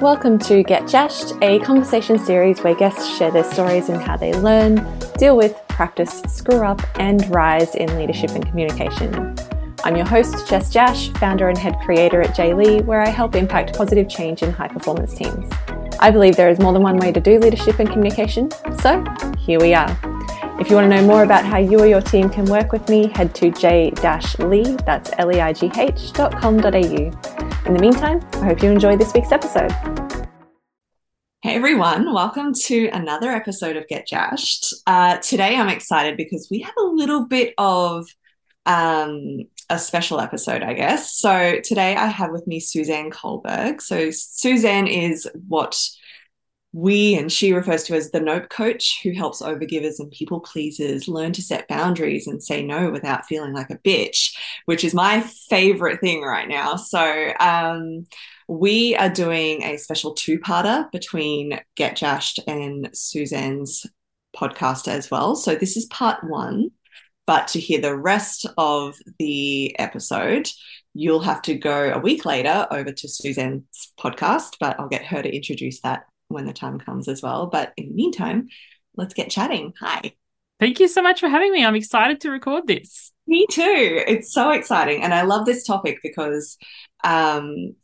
Welcome to Get Jashed, a conversation series where guests share their stories and how they learn, deal with, practice, screw up, and rise in leadership and communication. I'm your host, Jess Jash, founder and head creator at JLeigh, where I help impact positive change in high performance teams. I believe there is more than one way to do leadership and communication, so here we are. If you want to know more about how you or your team can work with me, head to j-leigh, that's L-E-I-G-H, dot com.au. In the meantime, I hope you enjoy this week's episode. Hey everyone, welcome to another episode of Get Jashed. Uh, today I'm excited because we have a little bit of um, a special episode, I guess. So today I have with me Suzanne Culberg. So Suzanne is what we and she refers to as the nope coach who helps overgivers and people pleasers learn to set boundaries and say no without feeling like a bitch which is my favorite thing right now. So um, we are doing a special two-parter between get jashed and suzanne's podcast as well. So this is part one but to hear the rest of the episode you'll have to go a week later over to suzanne's podcast but i'll get her to introduce that when the time comes as well. But in the meantime, let's get chatting. Hi. Thank you so much for having me. I'm excited to record this. Me too. It's so exciting. And I love this topic because, um,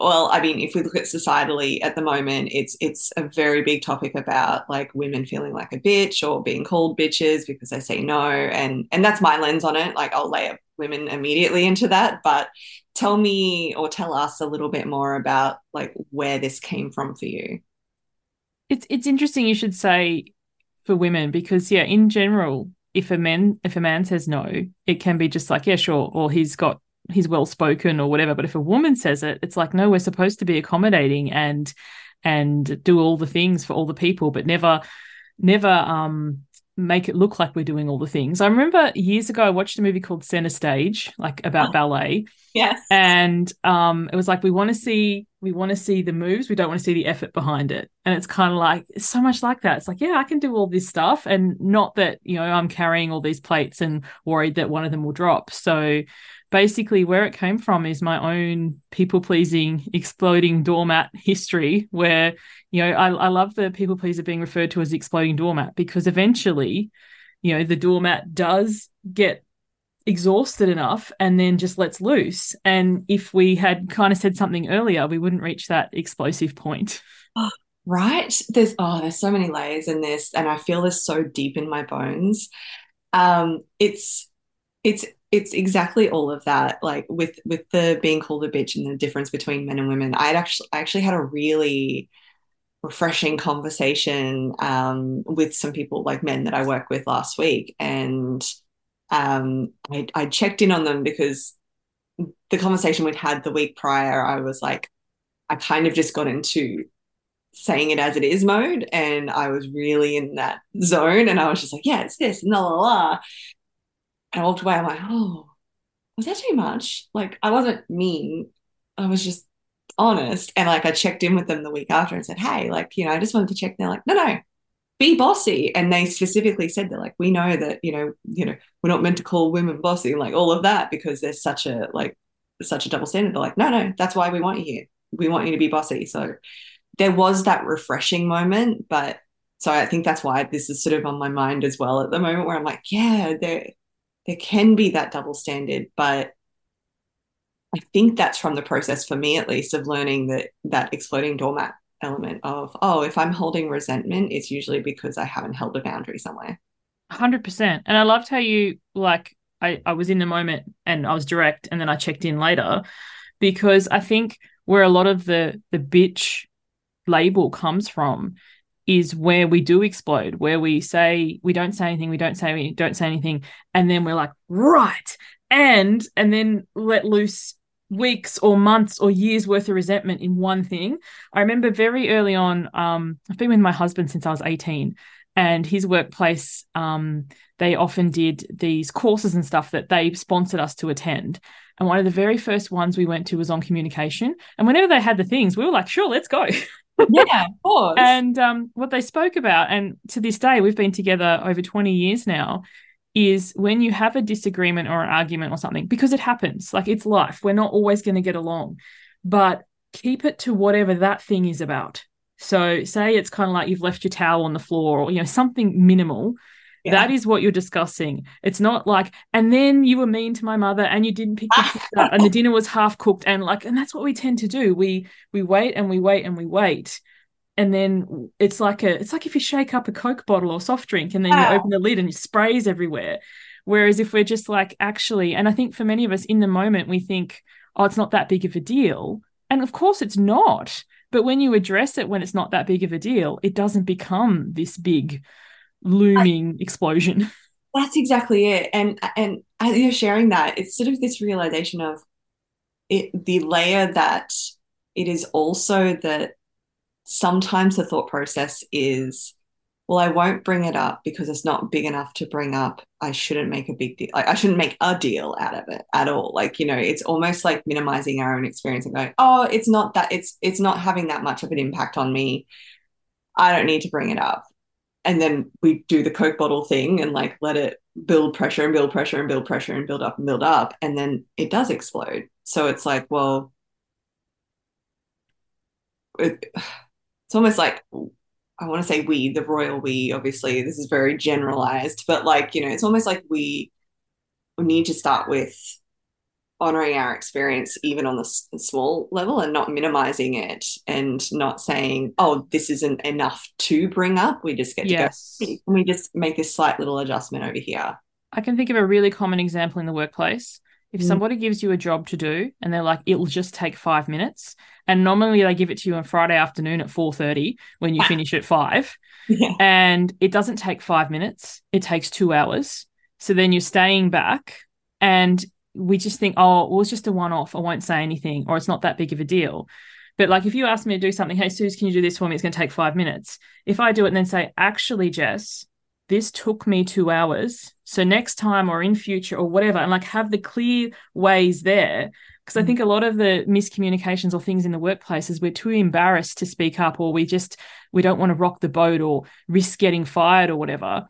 well, I mean, if we look at societally at the moment, it's it's a very big topic about like women feeling like a bitch or being called bitches because they say no, and and that's my lens on it. Like I'll lay women immediately into that, but tell me or tell us a little bit more about like where this came from for you. It's it's interesting you should say for women because yeah in general if a man if a man says no it can be just like yeah sure or he's got he's well spoken or whatever but if a woman says it it's like no we're supposed to be accommodating and and do all the things for all the people but never never um make it look like we're doing all the things. I remember years ago I watched a movie called Center Stage, like about oh, ballet. Yes. And um it was like we want to see we want to see the moves, we don't want to see the effort behind it. And it's kind of like it's so much like that. It's like, yeah, I can do all this stuff and not that, you know, I'm carrying all these plates and worried that one of them will drop. So basically where it came from is my own people pleasing exploding doormat history where you know I, I love the people pleaser being referred to as exploding doormat because eventually you know the doormat does get exhausted enough and then just lets loose. And if we had kind of said something earlier we wouldn't reach that explosive point. Right? There's oh there's so many layers in this and i feel this so deep in my bones. Um it's it's it's exactly all of that like with with the being called a bitch and the difference between men and women. I actually I actually had a really refreshing conversation um, with some people like men that i work with last week. And um, I, I checked in on them because the conversation we'd had the week prior i was like i kind of just got into saying it as it is mode. And i was really in that zone. And i was just like yeah it's this and la la la I walked away. I'm like, oh, was that too much? Like, I wasn't mean. I was just honest. And like, I checked in with them the week after and said, hey, like, you know, I just wanted to check. And they're like, no, no, be bossy. And they specifically said they're like, we know that, you know, you know, we're not meant to call women bossy, like all of that, because there's such a like such a double standard. They're like, no, no, that's why we want you here. We want you to be bossy. So there was that refreshing moment, but so I think that's why this is sort of on my mind as well at the moment where I'm like, yeah, there can be that double standard, but I think that's from the process for me at least of learning that that exploding doormat element of oh if I'm holding resentment it's usually because I haven't held a boundary somewhere. 100%. And I loved how you like I I was in the moment and I was direct and then I checked in later because I think where a lot of the the bitch label comes from is where we do explode, where we say we don't say anything, we don't say we don't say anything, and then we're like, right, and and then let loose weeks or months or years worth of resentment in one thing. I remember very early on, um, I've been with my husband since I was 18, and his workplace, um, they often did these courses and stuff that they sponsored us to attend. And one of the very first ones we went to was on communication. And whenever they had the things, we were like, sure, let's go. yeah, of course. and um, what they spoke about, and to this day, we've been together over 20 years now, is when you have a disagreement or an argument or something, because it happens, like it's life. We're not always going to get along. But keep it to whatever that thing is about. So say it's kind of like you've left your towel on the floor or you know something minimal. Yeah. That is what you're discussing. It's not like, and then you were mean to my mother and you didn't pick the up and the dinner was half cooked and like, and that's what we tend to do. We we wait and we wait and we wait. And then it's like a it's like if you shake up a Coke bottle or soft drink and then you open the lid and it sprays everywhere. Whereas if we're just like actually, and I think for many of us in the moment, we think, oh, it's not that big of a deal. And of course it's not. But when you address it when it's not that big of a deal, it doesn't become this big looming I, explosion. That's exactly it. And and uh, as you're sharing that, it's sort of this realization of it the layer that it is also that sometimes the thought process is well, I won't bring it up because it's not big enough to bring up. I shouldn't make a big deal. Like, I shouldn't make a deal out of it at all. Like, you know, it's almost like minimizing our own experience and going, oh, it's not that, it's, it's not having that much of an impact on me. I don't need to bring it up. And then we do the Coke bottle thing and like let it build pressure and build pressure and build pressure and build up and build up. And then it does explode. So it's like, well, it, it's almost like I want to say we, the royal we, obviously, this is very generalized, but like, you know, it's almost like we need to start with honoring our experience even on the small level and not minimizing it and not saying oh this isn't enough to bring up we just get yes. to go can we just make this slight little adjustment over here i can think of a really common example in the workplace if mm. somebody gives you a job to do and they're like, it'll just take five minutes, and normally they give it to you on Friday afternoon at 4:30 when you finish at five, yeah. and it doesn't take five minutes, it takes two hours. So then you're staying back, and we just think, oh, well, it's just a one-off. I won't say anything, or it's not that big of a deal. But like if you ask me to do something, hey, Suze, can you do this for me? It's going to take five minutes. If I do it and then say, actually, Jess, this took me two hours. So next time or in future or whatever, and like have the clear ways there. Because I mm. think a lot of the miscommunications or things in the workplace is we're too embarrassed to speak up or we just we don't want to rock the boat or risk getting fired or whatever.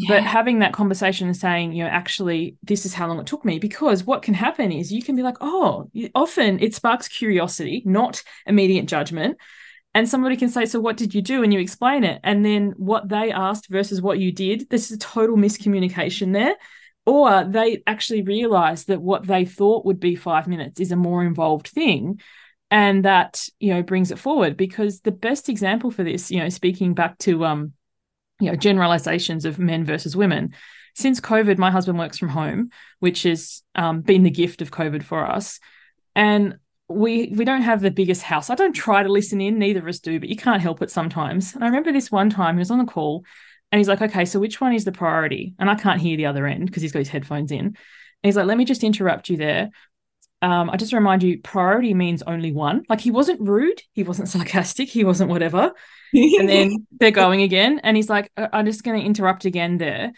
Yeah. But having that conversation and saying, you know, actually, this is how long it took me, because what can happen is you can be like, oh, often it sparks curiosity, not immediate judgment. And somebody can say so what did you do? and you explain it and then what they asked versus what you did this is a total miscommunication there. Or they actually realize that what they thought would be 5 minutes is a more involved thing and that you know brings it forward. Because the best example for this you know speaking back to um you know generalizations of men versus women since covid my husband works from home which has um, been the gift of covid for us and we we don't have the biggest house. I don't try to listen in, neither of us do, but you can't help it sometimes. And I remember this one time he was on the call and he's like, okay, so which one is the priority? And I can't hear the other end because he's got his headphones in. And he's like, let me just interrupt you there. Um, I just remind you, priority means only one. Like he wasn't rude, he wasn't sarcastic, he wasn't whatever. And then they're going again. And he's like, I'm just going to interrupt again there.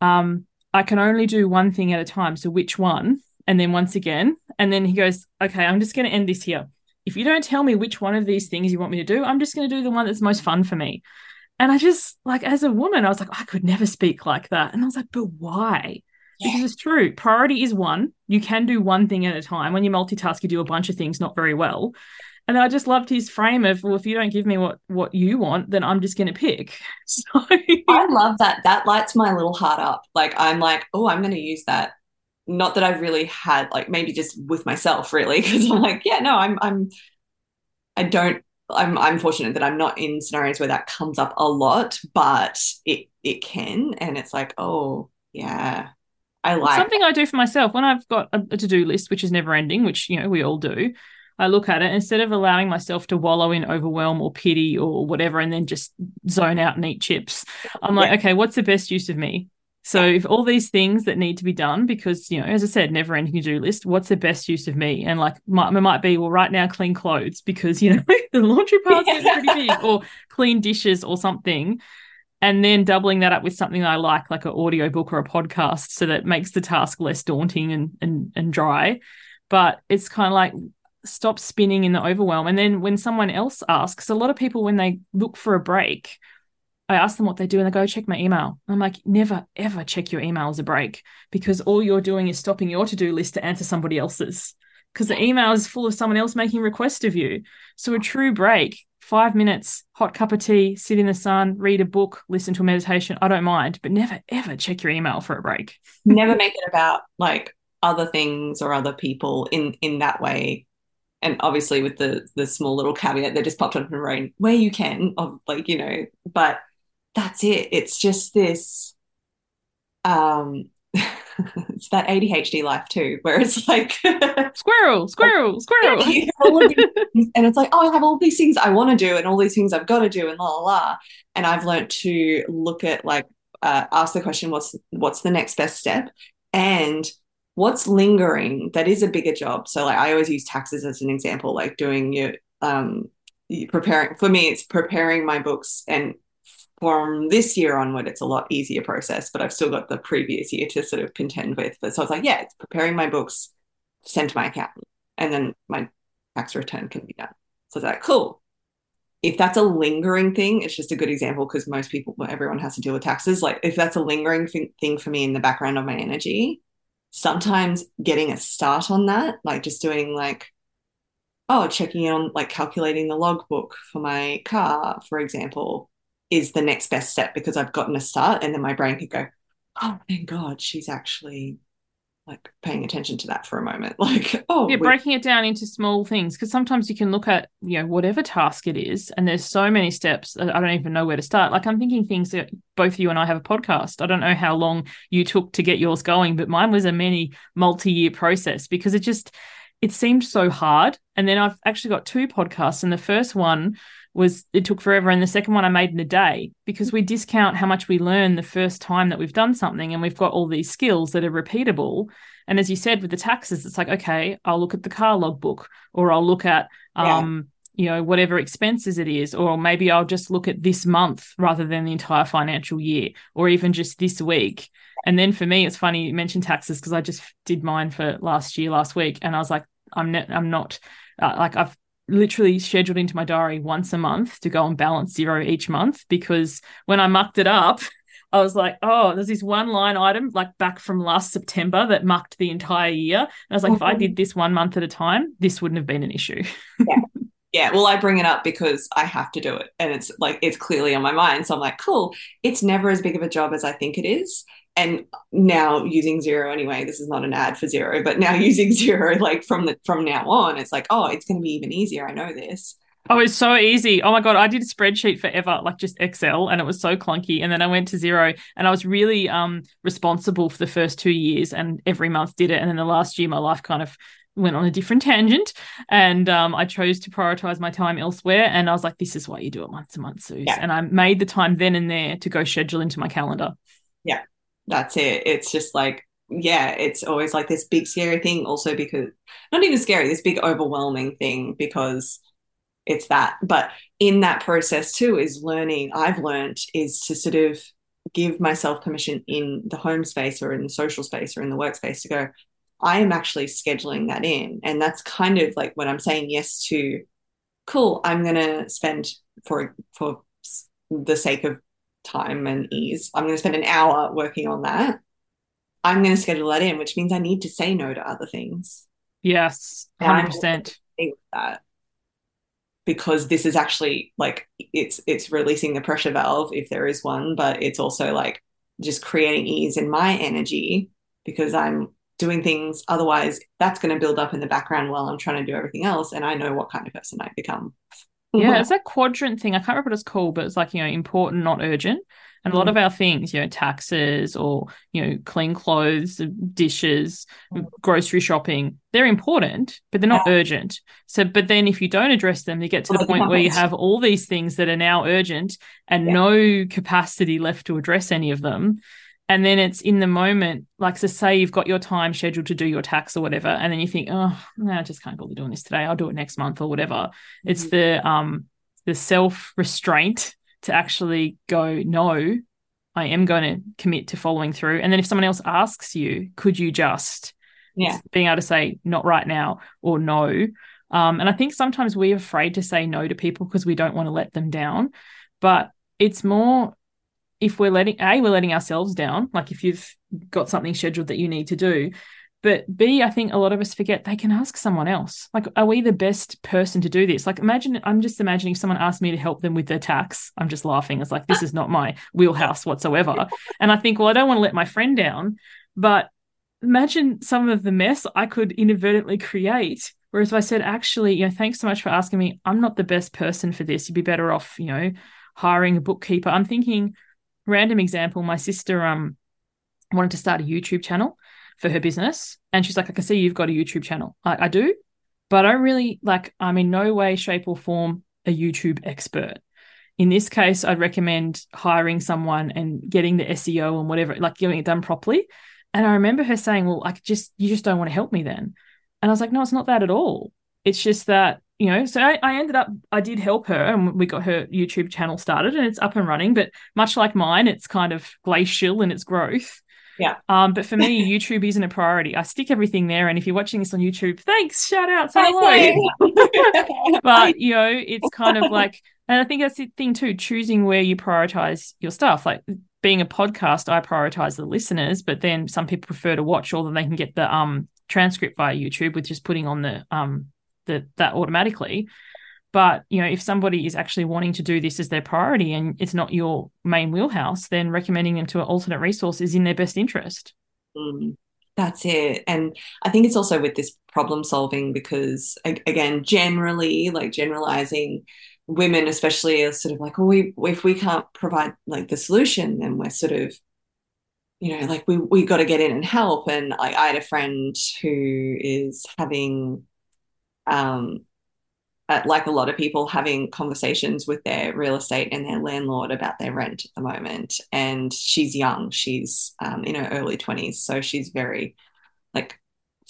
Um, I can only do one thing at a time. So which one? and then once again. And then he goes, Okay, I'm just going to end this here. If you don't tell me which one of these things you want me to do, I'm just going to do the one that's most fun for me. And I just, like, as a woman, I was like, I could never speak like that. And I was like, But why? Yeah. Because it's true. Priority is one. You can do one thing at a time. When you multitask, you do a bunch of things not very well. And I just loved his frame of, well, if you don't give me what what you want, then I'm just going to pick. So I love that. That lights my little heart up. Like I'm like, oh, I'm going to use that not that I've really had like maybe just with myself really because I'm like yeah no I'm I'm I don't I'm I'm fortunate that I'm not in scenarios where that comes up a lot but it it can and it's like oh yeah I like something. I do for myself when I've got a, a to-do list which is never ending which you know we all do I look at it instead of allowing myself to wallow in overwhelm or pity or whatever and then just zone out and eat chips. I'm like, yeah. okay, what's the best use of me? So if all these things that need to be done, because you know, as I said, never ending to do list, what's the best use of me? And like might, it might be, well, right now clean clothes because you know the laundry basket is pretty big, or clean dishes or something. And then doubling that up with something I like, like an audio book or a podcast, so that makes the task less daunting and and and dry. But it's kind of like stop spinning in the overwhelm. And then when someone else asks, a lot of people when they look for a break I ask them what they do and they go, check my email. I'm like, never, ever check your email as a break because all you're doing is stopping your to do list to answer somebody else's. because the email is full of someone else making requests of you. So a true break, five minutes, hot cup of tea, sit in the sun, read a book, listen to a meditation. I don't mind, but never ever check your email for a break. Never make it about like other things or other people in in that way. And obviously with the the small little caveat that just popped up in my brain, where you can of like, you know, but that's it. It's just this um it's that ADHD life too, where it's like squirrel, squirrel, squirrel. and it's like, oh, I have all these things I want to do and all these things I've got to do and la la la. And I've learned to look at like uh, ask the question, what's what's the next best step? And what's lingering that is a bigger job. So like I always use taxes as an example, like doing your um preparing for me, it's preparing my books and from this year onward, it's a lot easier process, but I've still got the previous year to sort of contend with. But so I was like, yeah, it's preparing my books, send to my accountant, and then my tax return can be done. So it's like, cool. If that's a lingering thing, it's just a good example because most people, everyone has to deal with taxes. Like, if that's a lingering thing for me in the background of my energy, sometimes getting a start on that, like just doing like, oh, checking on like calculating the logbook for my car, for example, is the next best step because I've gotten a start and then my brain could go, oh, thank God she's actually like paying attention to that for a moment. Like, oh, yeah, breaking it down into small things because sometimes you can look at, you know, whatever task it is, and there's so many steps. I don't even know where to start. Like, I'm thinking things that both you and I have a podcast. I don't know how long you took to get yours going, but mine was a many multi year process because it just, it seemed so hard. And then I've actually got two podcasts, and the first one was it took forever and the second one i made in a day because we discount how much we learn the first time that we've done something and we've got all these skills that are repeatable and as you said with the taxes it's like okay i'll look at the car logbook or i'll look at um yeah. you know whatever expenses it is or maybe i'll just look at this month rather than the entire financial year or even just this week and then for me it's funny you mentioned taxes because i just did mine for last year last week and i was like i'm ne- i'm not uh, like i've literally scheduled into my diary once a month to go and balance Xero each month because when I mucked it up, I was like, oh, there's this one line item like back from last September that mucked the entire year. And I was like, mm-hmm. if I did this one month at a time, this wouldn't have been an issue. yeah. Yeah, well, I bring it up because I have to do it. And it's like, it's clearly on my mind. So I'm like, cool. It's never as big of a job as I think it is and now using Xero anyway this is not an ad for Xero but now using Xero like from the from now on it's like oh it's going to be even easier i know this Oh, it's so easy. Oh my God. I did a spreadsheet forever, like just Excel, and it was so clunky. And then I went to Xero and I was really um responsible for the first two years and every month did it. And then the last year, my life kind of went on a different tangent and um, I chose to prioritize my time elsewhere. And I was like, this is why you do it once a month, Suze. Yeah. And I made the time then and there to go schedule into my calendar. Yeah that's it. It's just like, yeah, it's always like this big scary thing, also because not even scary, this big overwhelming thing because it's that. But in that process too is learning, I've learned is to sort of give myself permission in the home space or in the social space or in the workspace to go, I am actually scheduling that in. And that's kind of like when I'm saying yes to, cool, I'm to spend for, for the sake of time and ease. I'm going to spend an hour working on that. I'm going to schedule that in, which means I need to say no to other things. Yes, hundred percent. That because this is actually like it's it's releasing the pressure valve if there is one, but it's also like just creating ease in my energy because I'm doing things. Otherwise, that's going to build up in the background while I'm trying to do everything else, and I know what kind of person I become. Yeah, it's that quadrant thing. I can't remember what it's called, but it's like, you know, important, not urgent. And a lot of mm. our things, you know, taxes or, you know, clean clothes, dishes, mm. grocery shopping, they're important, but they're not yeah. urgent. So, but then if you don't address them, you get to the point where you have all these things that are now urgent and yeah. no capacity left to address any of them and then it's in the moment like so say you've got your time scheduled to do your tax or whatever and then you think oh no, i just can't bother doing this today. I'll do it next month or whatever. Mm-hmm. it's the um the self restraint to actually go no i am going to commit to following through. And then if someone else asks you could you just? Yeah. Being able to say not right now or no. Um and i think sometimes we're afraid to say no to people because we don't want to let them down. But it's more if we're letting a we're letting ourselves down like if you've got something scheduled that you need to do But B, I think a lot of us forget they can ask someone else. Like, are we the best person to do this? Like, imagine, I'm just imagining if someone asked me to help them with their tax. I'm just laughing. It's like, this is not my wheelhouse whatsoever. And I think, well, I don't want to let my friend down. But imagine some of the mess I could inadvertently create. Whereas if I said, actually, you know, thanks so much for asking me, I'm not the best person for this. You'd be better off, you know, hiring a bookkeeper. I'm thinking, random example, my sister um wanted to start a YouTube channel for her business. And she's like, I can see you've got a YouTube channel. I, I do, but I really like, I'm in no way, shape, or form a YouTube expert. In this case, I'd recommend hiring someone and getting the SEO and whatever, like getting it done properly. And I remember her saying, Well, I just, you just don't want to help me then. And I was like, No, it's not that at all. It's just that, you know, so I, I ended up, I did help her and we got her YouTube channel started and it's up and running. But much like mine, it's kind of glacial in its growth. Yeah. Um, but for me, YouTube isn't a priority. I stick everything there. And if you're watching this on YouTube, thanks, shout out, say hello. but you know, it's kind of like, and I think that's the thing too, choosing where you prioritize your stuff. Like being a podcast, I prioritize the listeners, but then some people prefer to watch, or then they can get the um transcript via YouTube with just putting on the um the that automatically. But you know, if somebody is actually wanting to do this as their priority and it's not your main wheelhouse, then recommending them to an alternate resource is in their best interest. Mm, that's it. And I think it's also with this problem solving because again, generally, like generalizing women especially are sort of like, well, we if we can't provide like the solution, then we're sort of you know, like we we got to get in and help. And I, I had a friend who is having um uh, like a lot of people having conversations with their real estate and their landlord about their rent at the moment. And she's young. She's um, in her early 20s so she's very like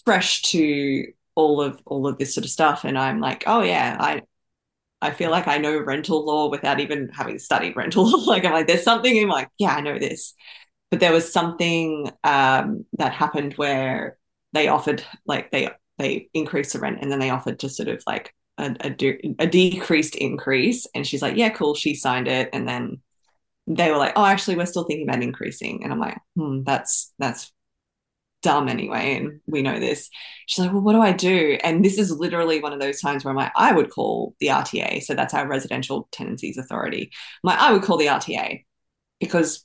fresh to all of all of this sort of stuff. And i'm like oh yeah i i feel like i know rental law without even having studied rental law. Like i'm like there's something i'm like yeah i know this. But there was something um, that happened where they offered like they they increased the rent and then they offered to sort of like a, a, de- a decreased increase. And she's like, yeah, cool. She signed it. And then they were like, oh, actually, we're still thinking about increasing. And I'm like, hmm, that's, that's dumb anyway. And we know this. She's like, well, what do I do? And this is literally one of those times where I'm like, I would call the RTA. So that's our residential tenancies authority. I'm like, I would call the RTA because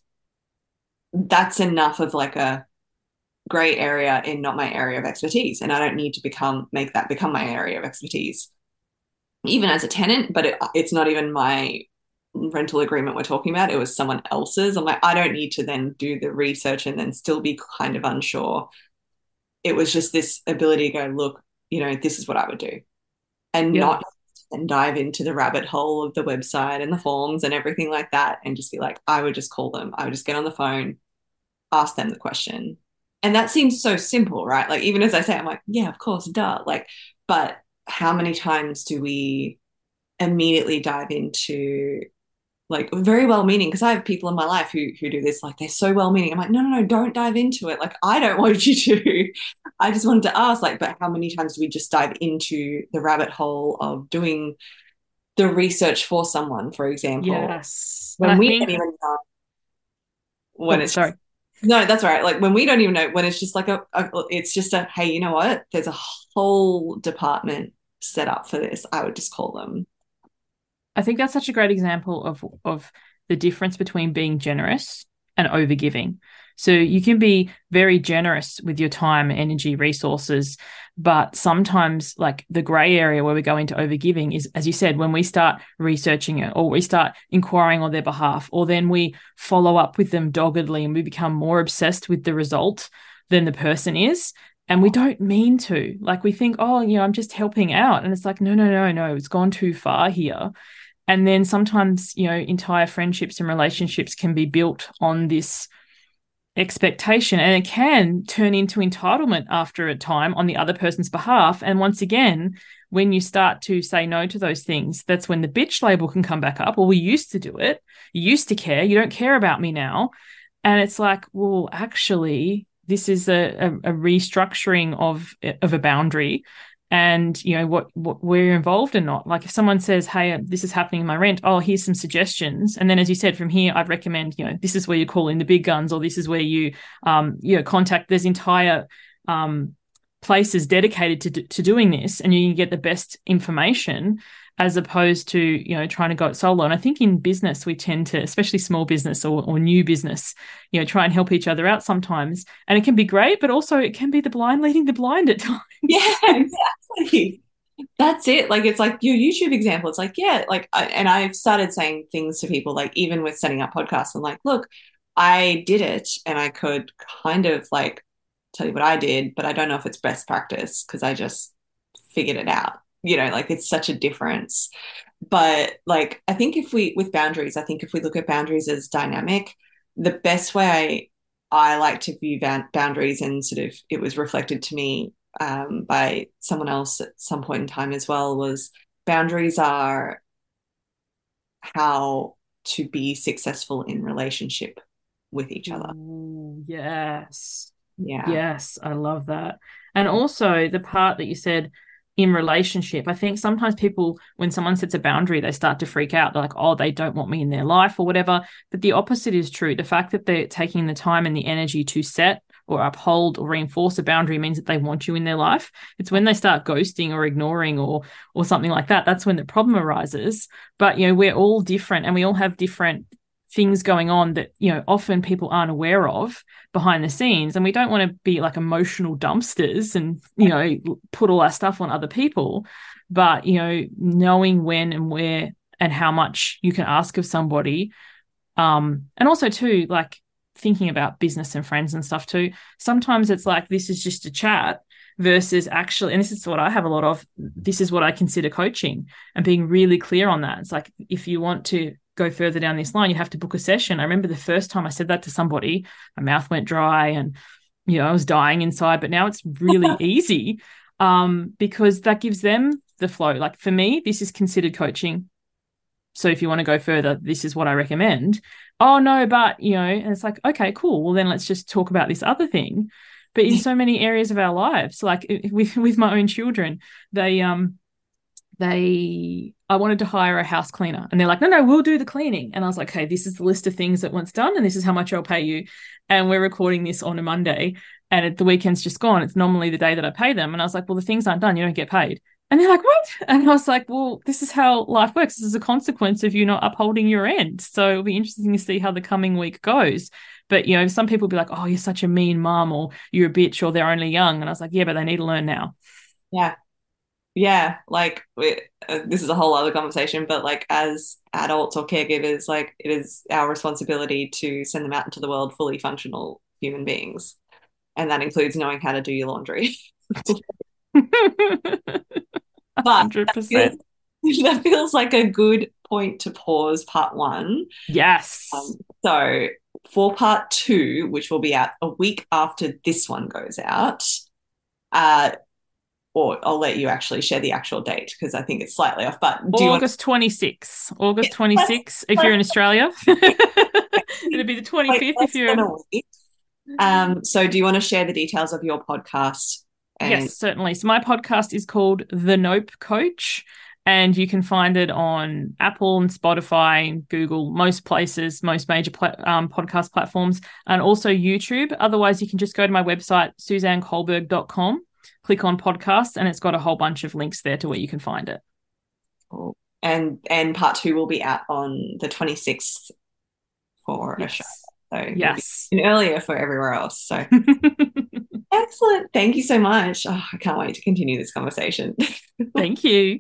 that's enough of like a gray area in not my area of expertise and i don't need to become make that become my area of expertise even as a tenant, but it, it's not even my rental agreement we're talking about. It was someone else's. I'm like, I don't need to then do the research and then still be kind of unsure. It was just this ability to go, look, you know, this is what I would do. And yeah. not and dive into the rabbit hole of the website and the forms and everything like that and just be like, I would just call them. I would just get on the phone, ask them the question. And that seems so simple, right? Like even as I say, I'm like, yeah, of course, duh. Like, but how many times do we immediately dive into like very well meaning because I have people in my life who who do this like they're so well meaning I'm like no no no don't dive into it. Like I don't want you to. I just wanted to ask like but how many times do we just dive into the rabbit hole of doing the research for someone for example? Yes. When we think... even know oh, when oh, it's sorry no that's right like when we don't even know when it's just like a, a it's just a hey you know what there's a whole department set up for this, I would just call them. I think that's such a great example of of the difference between being generous and overgiving. So you can be very generous with your time, energy, resources, but sometimes like the gray area where we go into overgiving is as you said when we start researching it or we start inquiring on their behalf or then we follow up with them doggedly and we become more obsessed with the result than the person is. And we don't mean to. Like we think oh you know i'm just helping out. And it's like no no no no it's gone too far here. And then sometimes you know entire friendships and relationships can be built on this expectation and it can turn into entitlement after a time on the other person's behalf. And once again when you start to say no to those things that's when the bitch label can come back up. Well we used to do it. You used to care. You don't care about me now. And it's like well actually this is a, a, a restructuring of of a boundary and you know what what we're involved in not. Like if someone says hey this is happening in my rent oh here's some suggestions. And then as you said from here i'd recommend you know this is where you call in the big guns or this is where you um you know contact there's entire um, places dedicated to, to doing this and you can get the best information as opposed to you know trying to go it solo. And i think in business we tend to especially small business or, or new business you know try and help each other out sometimes. And it can be great but also it can be the blind leading the blind at times. Yeah exactly. That's it. Like it's like your youtube example. It's like yeah like I, and i've started saying things to people like even with setting up podcasts i'm like look i did it and i could kind of like tell you what i did but i don't know if it's best practice because i just figured it out you know like it's such a difference. But like i think if we with boundaries i think if we look at boundaries as dynamic the best way i, I like to view boundaries and sort of it was reflected to me um, by someone else at some point in time as well was boundaries are how to be successful in relationship with each other. Ooh, yes. Yeah. Yes i love that. And also the part that you said in relationship. I think sometimes people, when someone sets a boundary, they start to freak out. They're like, oh, they don't want me in their life or whatever. But the opposite is true. The fact that they're taking the time and the energy to set or uphold or reinforce a boundary means that they want you in their life. It's when they start ghosting or ignoring or or something like that. That's when the problem arises. But you know, we're all different and we all have different things going on that you know often people aren't aware of behind the scenes and we don't want to be like emotional dumpsters and you know put all our stuff on other people. But you know knowing when and where and how much you can ask of somebody um and also too like thinking about business and friends and stuff too sometimes it's like this is just a chat versus actually and this is what i have a lot of this is what i consider coaching and being really clear on that. It's like if you want to go further down this line, you have to book a session. I remember the first time I said that to somebody, my mouth went dry and you know, I was dying inside, but now it's really easy um, because that gives them the flow. Like for me, this is considered coaching. So if you want to go further, this is what I recommend. Oh no, but you know, and it's like, okay, cool. Well, then let's just talk about this other thing. But in so many areas of our lives, like with with my own children, they um they I wanted to hire a house cleaner and they're like, no, no, we'll do the cleaning. And I was like, okay, this is the list of things that once done and this is how much I'll pay you. And we're recording this on a Monday and the weekend's just gone. It's normally the day that I pay them. And I was like, well, the things aren't done. You don't get paid. And they're like, what? And I was like, well, this is how life works. This is a consequence of you not upholding your end. So it'll be interesting to see how the coming week goes. But, you know, some people be like, oh, you're such a mean mom or you're a bitch or they're only young. And I was like, yeah, but they need to learn now. Yeah yeah, like we, uh, this is a whole other conversation, but like as adults or caregivers, like it is our responsibility to send them out into the world fully functional human beings. And that includes knowing how to do your laundry. but 100%. That feels, that feels, like a good point to pause part one. Yes. Um, so for part two, which will be out a week after this one goes out, uh, or I'll let you actually share the actual date because I think it's slightly off. But August want... 26. August 26 if you're in Australia. It'll be the 25th if you're in um, so do you want to share the details of your podcast? And... Yes, certainly. So my podcast is called The Nope Coach. And you can find it on Apple and Spotify, and Google, most places, most major um, podcast platforms, and also YouTube. Otherwise, you can just go to my website, suzanneculberg.com click on podcasts, and it's got a whole bunch of links there to where you can find it. Cool. And and part two will be out on the 26th for yes. a show. So yes, and earlier for everywhere else. So excellent. Thank you so much. Oh, I can't wait to continue this conversation. Thank you.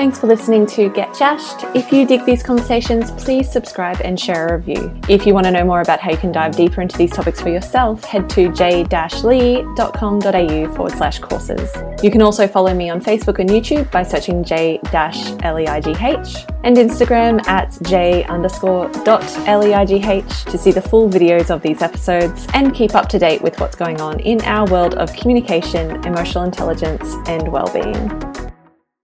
Thanks for listening to Get Jashed. If you dig these conversations, please subscribe and share a review. If you want to know more about how you can dive deeper into these topics for yourself, head to j-leigh.com.au forward slash courses. You can also follow me on Facebook and YouTube by searching j-leigh and Instagram at j underscore dot leigh to see the full videos of these episodes and keep up to date with what's going on in our world of communication, emotional intelligence, and well-being.